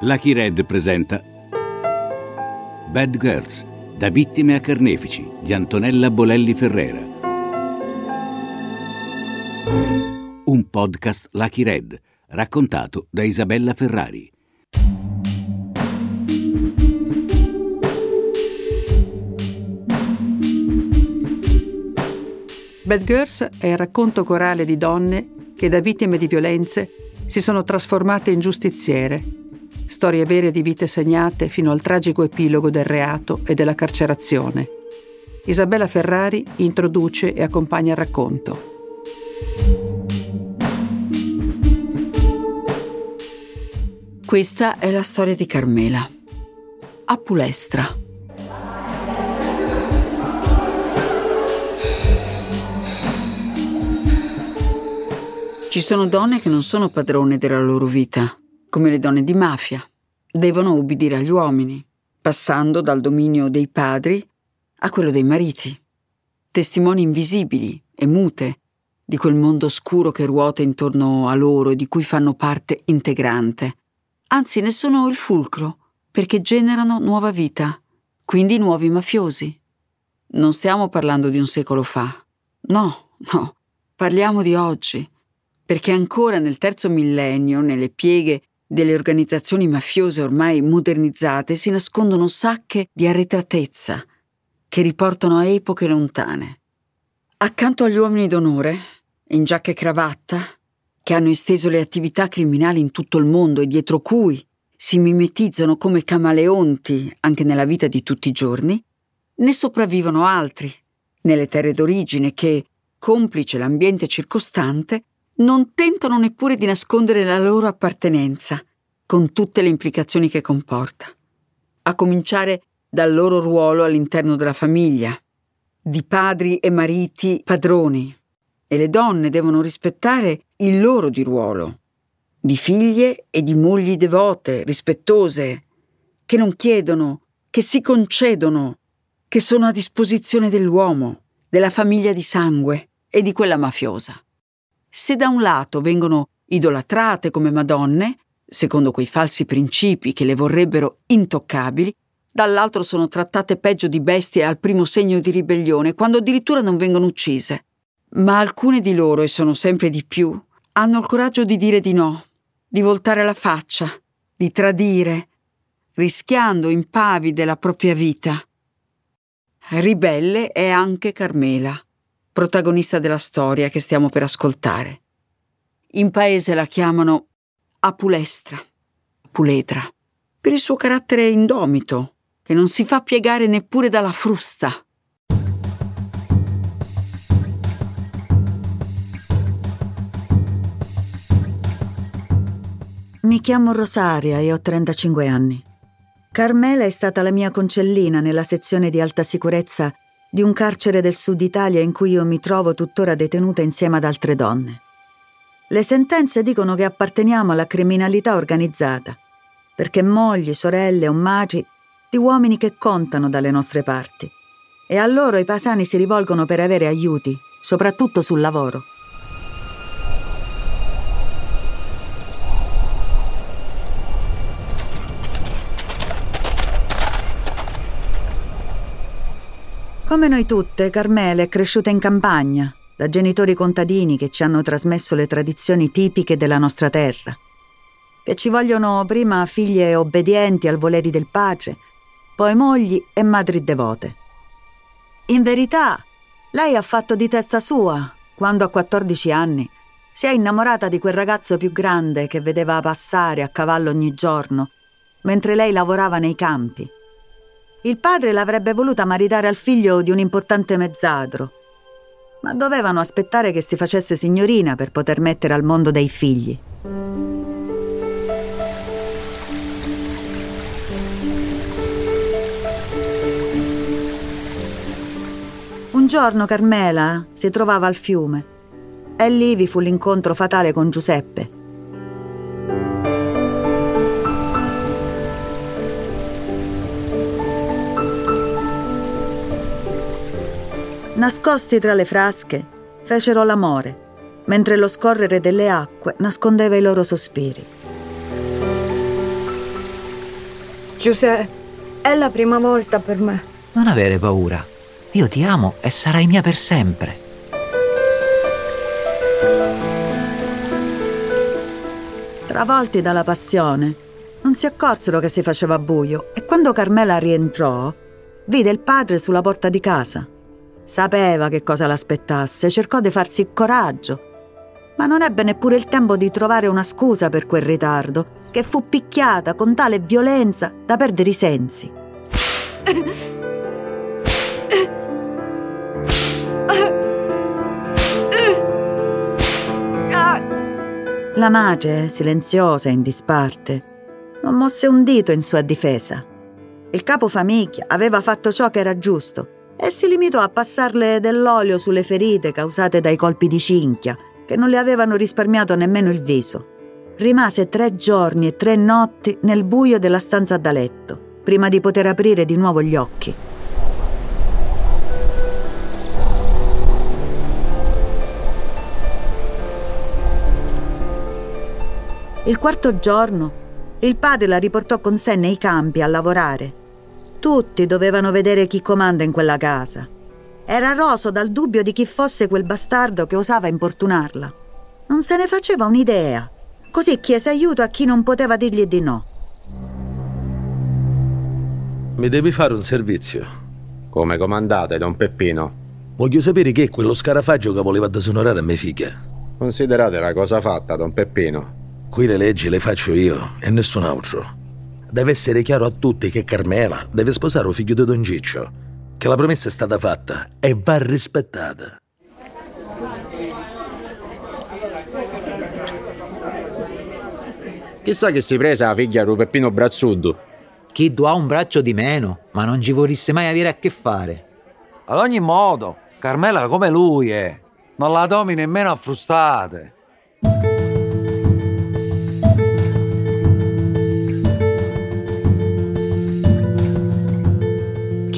Lucky Red presenta Bad Girls, da vittime a carnefici di Antonella Bolelli Ferrera. Un podcast Lucky Red, raccontato da Isabella Ferrari. Bad Girls è il racconto corale di donne che da vittime di violenze si sono trasformate in giustiziere storie vere di vite segnate fino al tragico epilogo del reato e della carcerazione. Isabella Ferrari introduce e accompagna il racconto. Questa è la storia di Carmela. A Pulestra. Ci sono donne che non sono padrone della loro vita come le donne di mafia, devono ubbidire agli uomini, passando dal dominio dei padri a quello dei mariti, testimoni invisibili e mute di quel mondo oscuro che ruota intorno a loro e di cui fanno parte integrante. Anzi, ne sono il fulcro, perché generano nuova vita, quindi nuovi mafiosi. Non stiamo parlando di un secolo fa. No, no, parliamo di oggi, perché ancora nel terzo millennio, nelle pieghe delle organizzazioni mafiose ormai modernizzate si nascondono sacche di arretratezza che riportano a epoche lontane. Accanto agli uomini d'onore, in giacca e cravatta, che hanno esteso le attività criminali in tutto il mondo e dietro cui si mimetizzano come camaleonti anche nella vita di tutti i giorni, ne sopravvivono altri, nelle terre d'origine che, complice l'ambiente circostante, non tentano neppure di nascondere la loro appartenenza, con tutte le implicazioni che comporta. A cominciare dal loro ruolo all'interno della famiglia, di padri e mariti padroni, e le donne devono rispettare il loro di ruolo, di figlie e di mogli devote, rispettose, che non chiedono, che si concedono, che sono a disposizione dell'uomo, della famiglia di sangue e di quella mafiosa se da un lato vengono idolatrate come madonne, secondo quei falsi principi che le vorrebbero intoccabili, dall'altro sono trattate peggio di bestie al primo segno di ribellione, quando addirittura non vengono uccise. Ma alcune di loro, e sono sempre di più, hanno il coraggio di dire di no, di voltare la faccia, di tradire, rischiando impavide la propria vita. Ribelle è anche Carmela protagonista della storia che stiamo per ascoltare. In paese la chiamano Apulestra, Puletra, per il suo carattere indomito, che non si fa piegare neppure dalla frusta. Mi chiamo Rosaria e ho 35 anni. Carmela è stata la mia concellina nella sezione di alta sicurezza di un carcere del sud Italia in cui io mi trovo tuttora detenuta insieme ad altre donne. Le sentenze dicono che apparteniamo alla criminalità organizzata, perché mogli, sorelle o maci di uomini che contano dalle nostre parti. E a loro i pasani si rivolgono per avere aiuti, soprattutto sul lavoro. Come noi tutte, Carmela è cresciuta in campagna, da genitori contadini che ci hanno trasmesso le tradizioni tipiche della nostra terra. Che ci vogliono prima figlie obbedienti al voleri del pace, poi mogli e madri devote. In verità, lei ha fatto di testa sua quando a 14 anni si è innamorata di quel ragazzo più grande che vedeva passare a cavallo ogni giorno, mentre lei lavorava nei campi il padre l'avrebbe voluta maritare al figlio di un importante mezzadro, ma dovevano aspettare che si facesse signorina per poter mettere al mondo dei figli. Un giorno Carmela si trovava al fiume. E lì vi fu l'incontro fatale con Giuseppe, Nascosti tra le frasche, fecero l'amore, mentre lo scorrere delle acque nascondeva i loro sospiri. Giuseppe, è la prima volta per me. Non avere paura. Io ti amo e sarai mia per sempre. Travolti dalla passione, non si accorsero che si faceva buio e quando Carmela rientrò, vide il padre sulla porta di casa. Sapeva che cosa l'aspettasse, cercò di farsi coraggio, ma non ebbe neppure il tempo di trovare una scusa per quel ritardo, che fu picchiata con tale violenza da perdere i sensi. La madre, silenziosa e in disparte, non mosse un dito in sua difesa. Il capo famiglia aveva fatto ciò che era giusto e si limitò a passarle dell'olio sulle ferite causate dai colpi di cinchia, che non le avevano risparmiato nemmeno il viso. Rimase tre giorni e tre notti nel buio della stanza da letto, prima di poter aprire di nuovo gli occhi. Il quarto giorno, il padre la riportò con sé nei campi a lavorare. Tutti dovevano vedere chi comanda in quella casa. Era roso dal dubbio di chi fosse quel bastardo che osava importunarla. Non se ne faceva un'idea Così chiese aiuto a chi non poteva dirgli di no. Mi devi fare un servizio. Come comandate, don Peppino? Voglio sapere chi è quello scarafaggio che voleva disonorare a mia figlia. Considerate la cosa fatta, don Peppino. Qui le leggi le faccio io e nessun altro. Deve essere chiaro a tutti che Carmela deve sposare un figlio di Don Ciccio, che la promessa è stata fatta e va rispettata. Chissà che si prese la figlia di Peppino Brazzuddo. Chi ha un braccio di meno, ma non ci vorrisse mai avere a che fare. Ad ogni modo, Carmela come lui è. Non la domi nemmeno a frustate.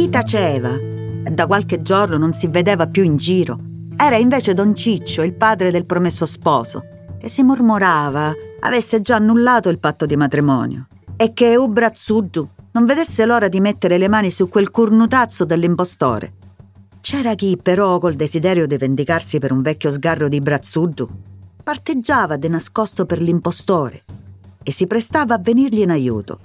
Chi taceva? Da qualche giorno non si vedeva più in giro. Era invece Don Ciccio, il padre del promesso sposo, che si mormorava avesse già annullato il patto di matrimonio e che Ubrazzugiu non vedesse l'ora di mettere le mani su quel cornutazzo dell'impostore. C'era chi, però, col desiderio di vendicarsi per un vecchio sgarro di Brazzuddu, parteggiava de nascosto per l'impostore e si prestava a venirgli in aiuto.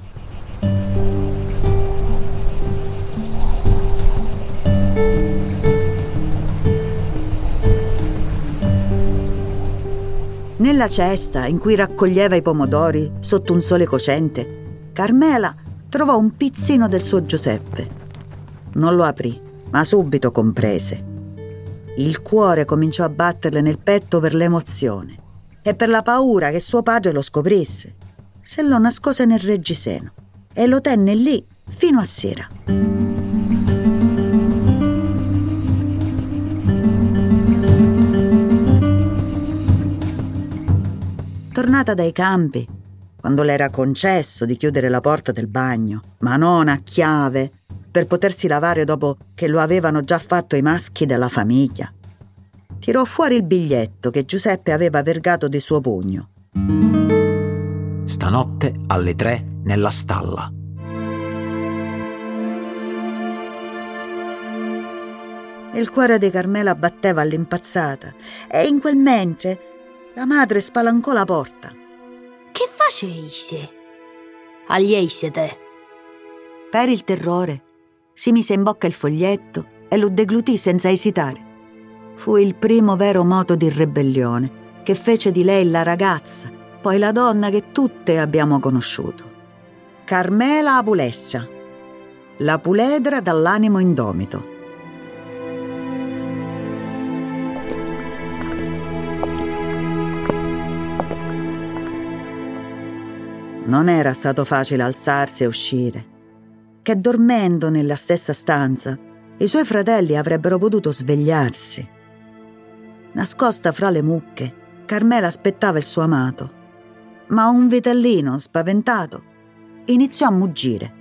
Nella cesta in cui raccoglieva i pomodori sotto un sole cocente, Carmela trovò un pizzino del suo Giuseppe. Non lo aprì, ma subito comprese. Il cuore cominciò a batterle nel petto per l'emozione e per la paura che suo padre lo scoprisse. Se lo nascose nel reggiseno e lo tenne lì fino a sera. Tornata dai campi, quando le era concesso di chiudere la porta del bagno, ma non a chiave, per potersi lavare dopo che lo avevano già fatto i maschi della famiglia, tirò fuori il biglietto che Giuseppe aveva vergato di suo pugno. Stanotte alle tre nella stalla. Il cuore di Carmela batteva all'impazzata e in quel mentre la madre spalancò la porta. Che faceise? Aglieise te? Per il terrore si mise in bocca il foglietto e lo deglutì senza esitare. Fu il primo vero moto di ribellione che fece di lei la ragazza, poi la donna che tutte abbiamo conosciuto. Carmela Apulescia, la puledra dall'animo indomito. Non era stato facile alzarsi e uscire, che dormendo nella stessa stanza i suoi fratelli avrebbero potuto svegliarsi. Nascosta fra le mucche, Carmela aspettava il suo amato, ma un vitellino, spaventato, iniziò a muggire.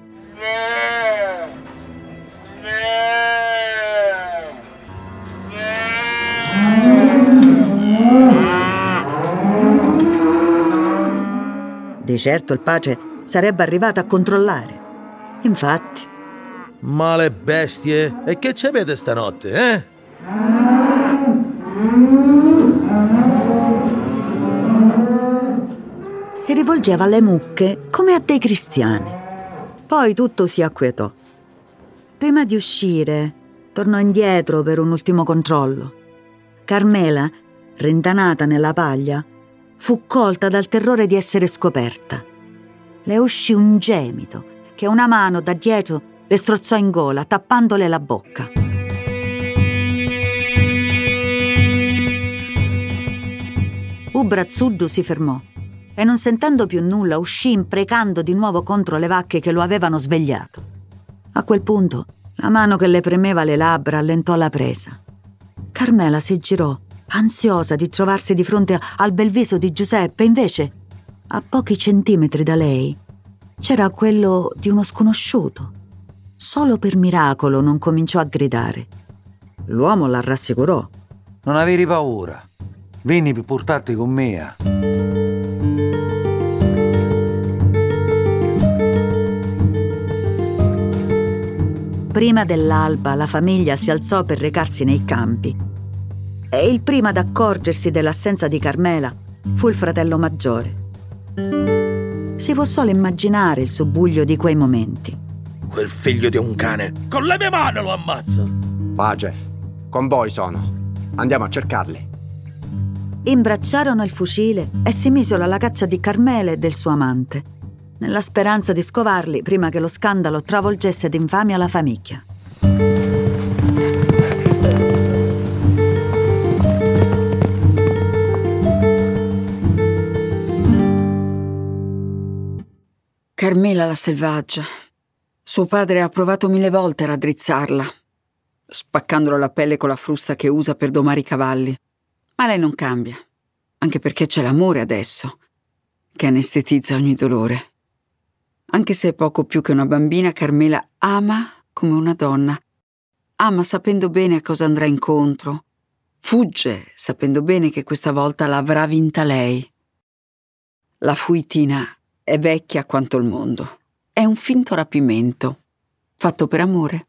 Di certo il pace sarebbe arrivato a controllare. Infatti. Male bestie, e che ci avete stanotte, eh? Si rivolgeva alle mucche come a dei cristiani. Poi tutto si acquietò. Prima di uscire, tornò indietro per un ultimo controllo. Carmela, rintanata nella paglia, fu colta dal terrore di essere scoperta. Le uscì un gemito che una mano da dietro le strozzò in gola, tappandole la bocca. Ubrazzuggio si fermò e non sentendo più nulla uscì imprecando di nuovo contro le vacche che lo avevano svegliato. A quel punto la mano che le premeva le labbra allentò la presa. Carmela si girò, ansiosa di trovarsi di fronte al bel viso di Giuseppe, invece, a pochi centimetri da lei, c'era quello di uno sconosciuto. Solo per miracolo non cominciò a gridare. L'uomo la rassicurò. Non avevi paura. Venni per portarti con me. Prima dell'alba la famiglia si alzò per recarsi nei campi. E il primo ad accorgersi dell'assenza di Carmela fu il fratello maggiore. Si può solo immaginare il subbuglio di quei momenti. Quel figlio di un cane, con le mie mani lo ammazzo! Pace, con voi sono. Andiamo a cercarli. Imbracciarono il fucile e si misero alla caccia di Carmela e del suo amante, nella speranza di scovarli prima che lo scandalo travolgesse d'infamia la famiglia. Carmela la selvaggia. Suo padre ha provato mille volte a raddrizzarla, spaccandolo la pelle con la frusta che usa per domare i cavalli. Ma lei non cambia, anche perché c'è l'amore adesso, che anestetizza ogni dolore. Anche se è poco più che una bambina, Carmela ama come una donna. Ama sapendo bene a cosa andrà incontro. Fugge sapendo bene che questa volta l'avrà vinta lei. La fuitina è vecchia quanto il mondo. È un finto rapimento, fatto per amore.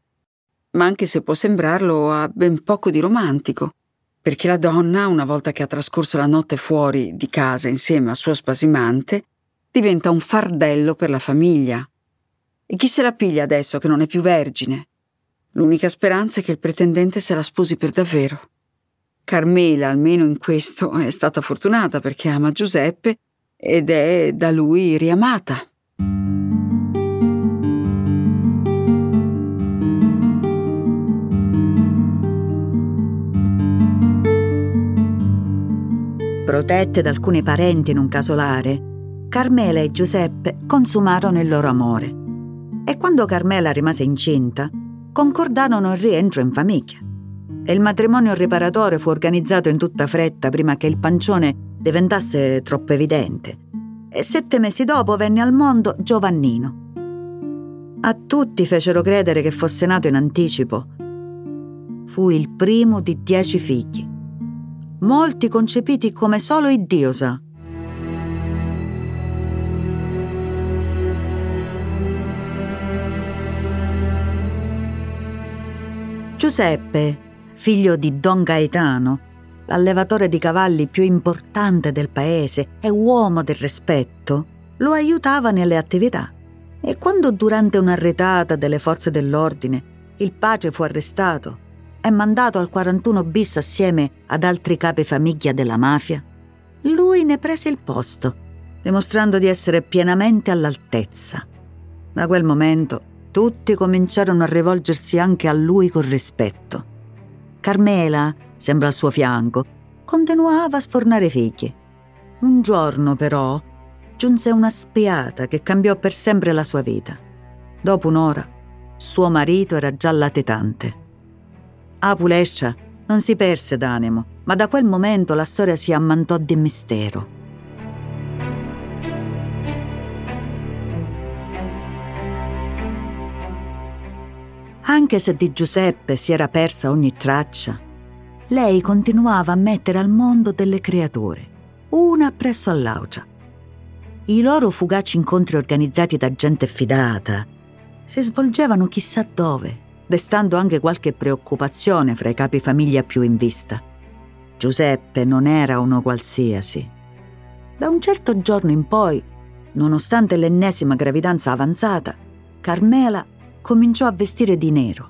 Ma anche se può sembrarlo, ha ben poco di romantico, perché la donna, una volta che ha trascorso la notte fuori di casa insieme al suo spasimante, diventa un fardello per la famiglia. E chi se la piglia adesso che non è più vergine? L'unica speranza è che il pretendente se la sposi per davvero. Carmela, almeno in questo, è stata fortunata perché ama Giuseppe ed è da lui riamata. Protette da alcuni parenti in un casolare, Carmela e Giuseppe consumarono il loro amore. E quando Carmela rimase incinta, concordarono il rientro in famiglia. E il matrimonio riparatore fu organizzato in tutta fretta prima che il pancione diventasse troppo evidente. E sette mesi dopo venne al mondo Giovannino. A tutti fecero credere che fosse nato in anticipo. Fu il primo di dieci figli molti concepiti come solo Iddio sa. Giuseppe, figlio di Don Gaetano, l'allevatore di cavalli più importante del paese e uomo del rispetto, lo aiutava nelle attività. E quando durante un'arretata delle forze dell'ordine il pace fu arrestato e mandato al 41 bis assieme ad altri capi famiglia della mafia, lui ne prese il posto, dimostrando di essere pienamente all'altezza. Da quel momento tutti cominciarono a rivolgersi anche a lui con rispetto. Carmela, sempre al suo fianco, continuava a sfornare figli. Un giorno, però, giunse una spiata che cambiò per sempre la sua vita. Dopo un'ora, suo marito era già latitante. Apulescia non si perse d'animo, ma da quel momento la storia si ammantò di mistero. Anche se di Giuseppe si era persa ogni traccia, lei continuava a mettere al mondo delle creature, una appresso all'altra. I loro fugaci incontri organizzati da gente fidata si svolgevano chissà dove, destando anche qualche preoccupazione fra i capi famiglia più in vista. Giuseppe non era uno qualsiasi. Da un certo giorno in poi, nonostante l'ennesima gravidanza avanzata, Carmela cominciò a vestire di nero,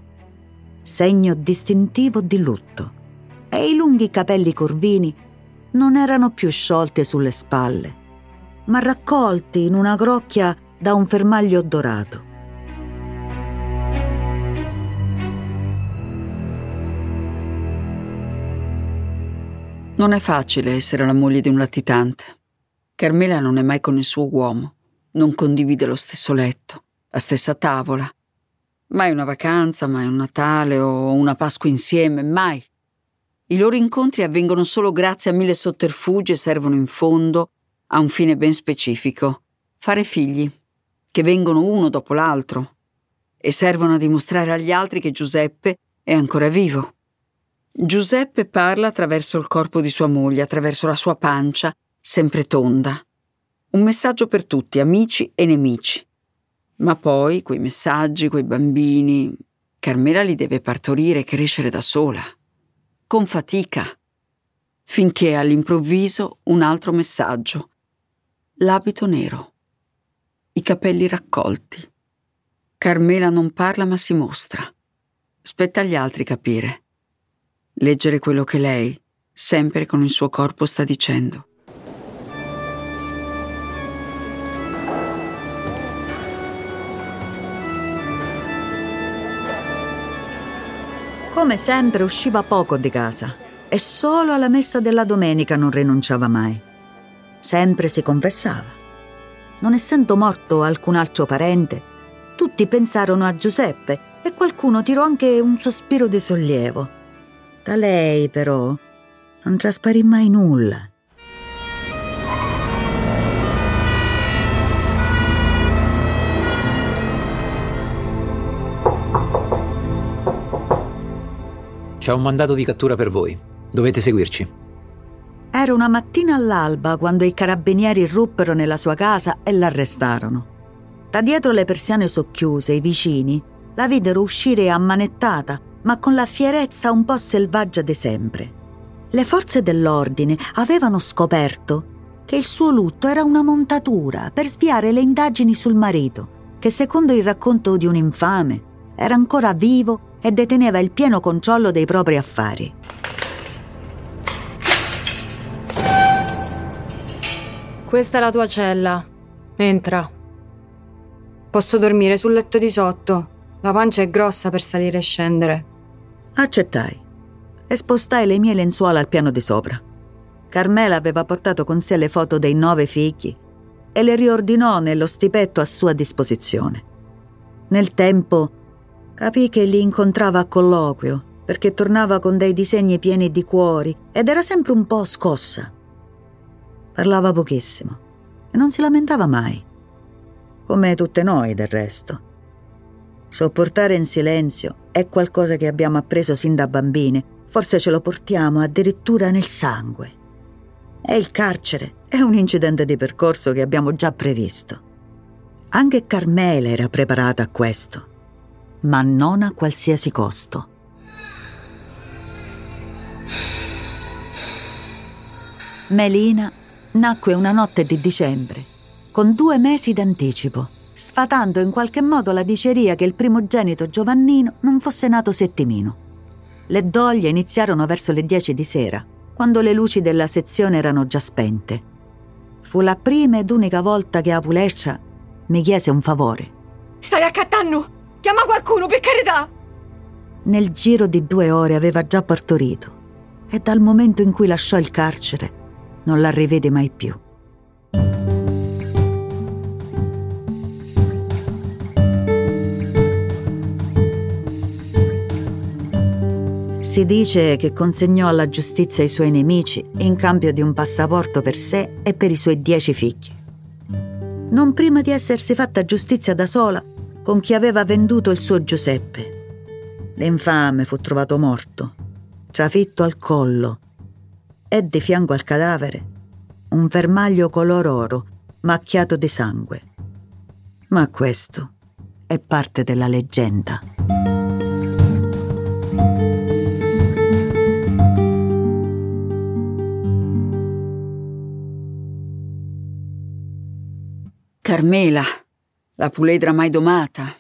segno distintivo di lutto, e i lunghi capelli corvini non erano più sciolte sulle spalle, ma raccolti in una crocchia da un fermaglio dorato. Non è facile essere la moglie di un latitante. Carmela non è mai con il suo uomo, non condivide lo stesso letto, la stessa tavola. Mai una vacanza, mai un Natale o una Pasqua insieme, mai. I loro incontri avvengono solo grazie a mille sotterfugi e servono in fondo a un fine ben specifico. Fare figli, che vengono uno dopo l'altro, e servono a dimostrare agli altri che Giuseppe è ancora vivo. Giuseppe parla attraverso il corpo di sua moglie, attraverso la sua pancia, sempre tonda. Un messaggio per tutti, amici e nemici. Ma poi quei messaggi, quei bambini, Carmela li deve partorire e crescere da sola, con fatica, finché all'improvviso un altro messaggio. L'abito nero, i capelli raccolti. Carmela non parla ma si mostra. Spetta agli altri capire leggere quello che lei, sempre con il suo corpo, sta dicendo. Come sempre usciva poco di casa e solo alla messa della domenica non rinunciava mai. Sempre si confessava. Non essendo morto alcun altro parente, tutti pensarono a Giuseppe e qualcuno tirò anche un sospiro di sollievo. Da lei, però, non trasparì mai nulla. C'è un mandato di cattura per voi. Dovete seguirci. Era una mattina all'alba quando i carabinieri irruppero nella sua casa e l'arrestarono. Da dietro le persiane socchiuse i vicini la videro uscire ammanettata ma con la fierezza un po' selvaggia di sempre. Le forze dell'ordine avevano scoperto che il suo lutto era una montatura per sviare le indagini sul marito, che secondo il racconto di un infame era ancora vivo e deteneva il pieno controllo dei propri affari. Questa è la tua cella. Entra. Posso dormire sul letto di sotto. La pancia è grossa per salire e scendere. Accettai e spostai le mie lenzuola al piano di sopra. Carmela aveva portato con sé le foto dei nove figli e le riordinò nello stipetto a sua disposizione. Nel tempo capì che li incontrava a colloquio perché tornava con dei disegni pieni di cuori ed era sempre un po' scossa. Parlava pochissimo e non si lamentava mai, come tutte noi del resto. Sopportare in silenzio è qualcosa che abbiamo appreso sin da bambine, forse ce lo portiamo addirittura nel sangue. E il carcere è un incidente di percorso che abbiamo già previsto. Anche Carmela era preparata a questo, ma non a qualsiasi costo. Melina nacque una notte di dicembre, con due mesi d'anticipo sfatando in qualche modo la diceria che il primogenito Giovannino non fosse nato settimino. Le doglie iniziarono verso le dieci di sera, quando le luci della sezione erano già spente. Fu la prima ed unica volta che Apuleccia mi chiese un favore. Stai accattando! Chiama qualcuno, per carità! Nel giro di due ore aveva già partorito e dal momento in cui lasciò il carcere non la rivede mai più. Si dice che consegnò alla giustizia i suoi nemici in cambio di un passaporto per sé e per i suoi dieci figli. Non prima di essersi fatta giustizia da sola con chi aveva venduto il suo Giuseppe. L'infame fu trovato morto, trafitto al collo e di fianco al cadavere un fermaglio color oro macchiato di sangue. Ma questo è parte della leggenda. Carmela, la puledra mai domata,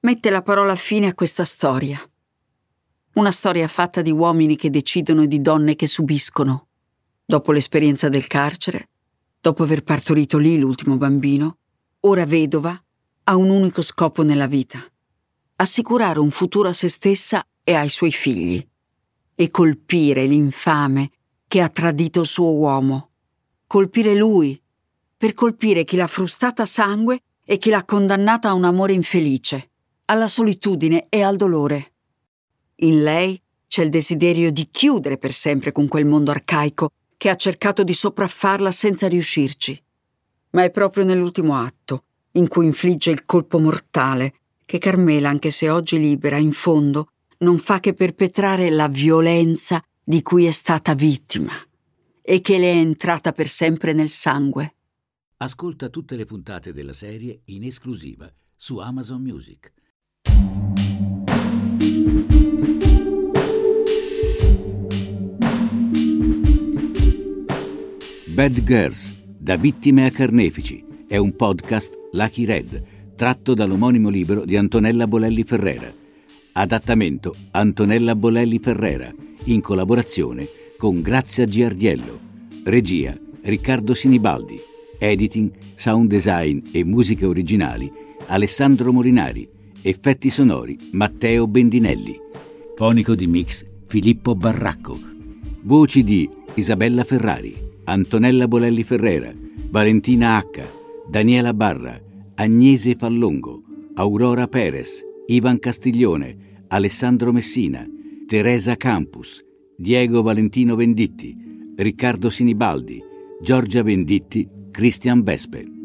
mette la parola fine a questa storia. Una storia fatta di uomini che decidono e di donne che subiscono. Dopo l'esperienza del carcere, dopo aver partorito lì l'ultimo bambino, ora vedova, ha un unico scopo nella vita. Assicurare un futuro a se stessa e ai suoi figli. E colpire l'infame che ha tradito il suo uomo. Colpire lui per colpire chi l'ha frustata a sangue e chi l'ha condannata a un amore infelice, alla solitudine e al dolore. In lei c'è il desiderio di chiudere per sempre con quel mondo arcaico che ha cercato di sopraffarla senza riuscirci. Ma è proprio nell'ultimo atto, in cui infligge il colpo mortale, che Carmela, anche se oggi libera, in fondo, non fa che perpetrare la violenza di cui è stata vittima e che le è entrata per sempre nel sangue. Ascolta tutte le puntate della serie in esclusiva su Amazon Music. Bad Girls, da vittime a carnefici, è un podcast Lucky Red, tratto dall'omonimo libro di Antonella Bolelli Ferrera. Adattamento Antonella Bolelli Ferrera, in collaborazione con Grazia Giardiello. Regia Riccardo Sinibaldi. Editing, sound design e musiche originali Alessandro Morinari. Effetti sonori Matteo Bendinelli. Fonico di mix Filippo Barracco. Voci di Isabella Ferrari, Antonella Bolelli Ferrera, Valentina H, Daniela Barra, Agnese Fallongo, Aurora Perez, Ivan Castiglione, Alessandro Messina, Teresa Campus, Diego Valentino Venditti, Riccardo Sinibaldi, Giorgia Venditti, Christian Vespe.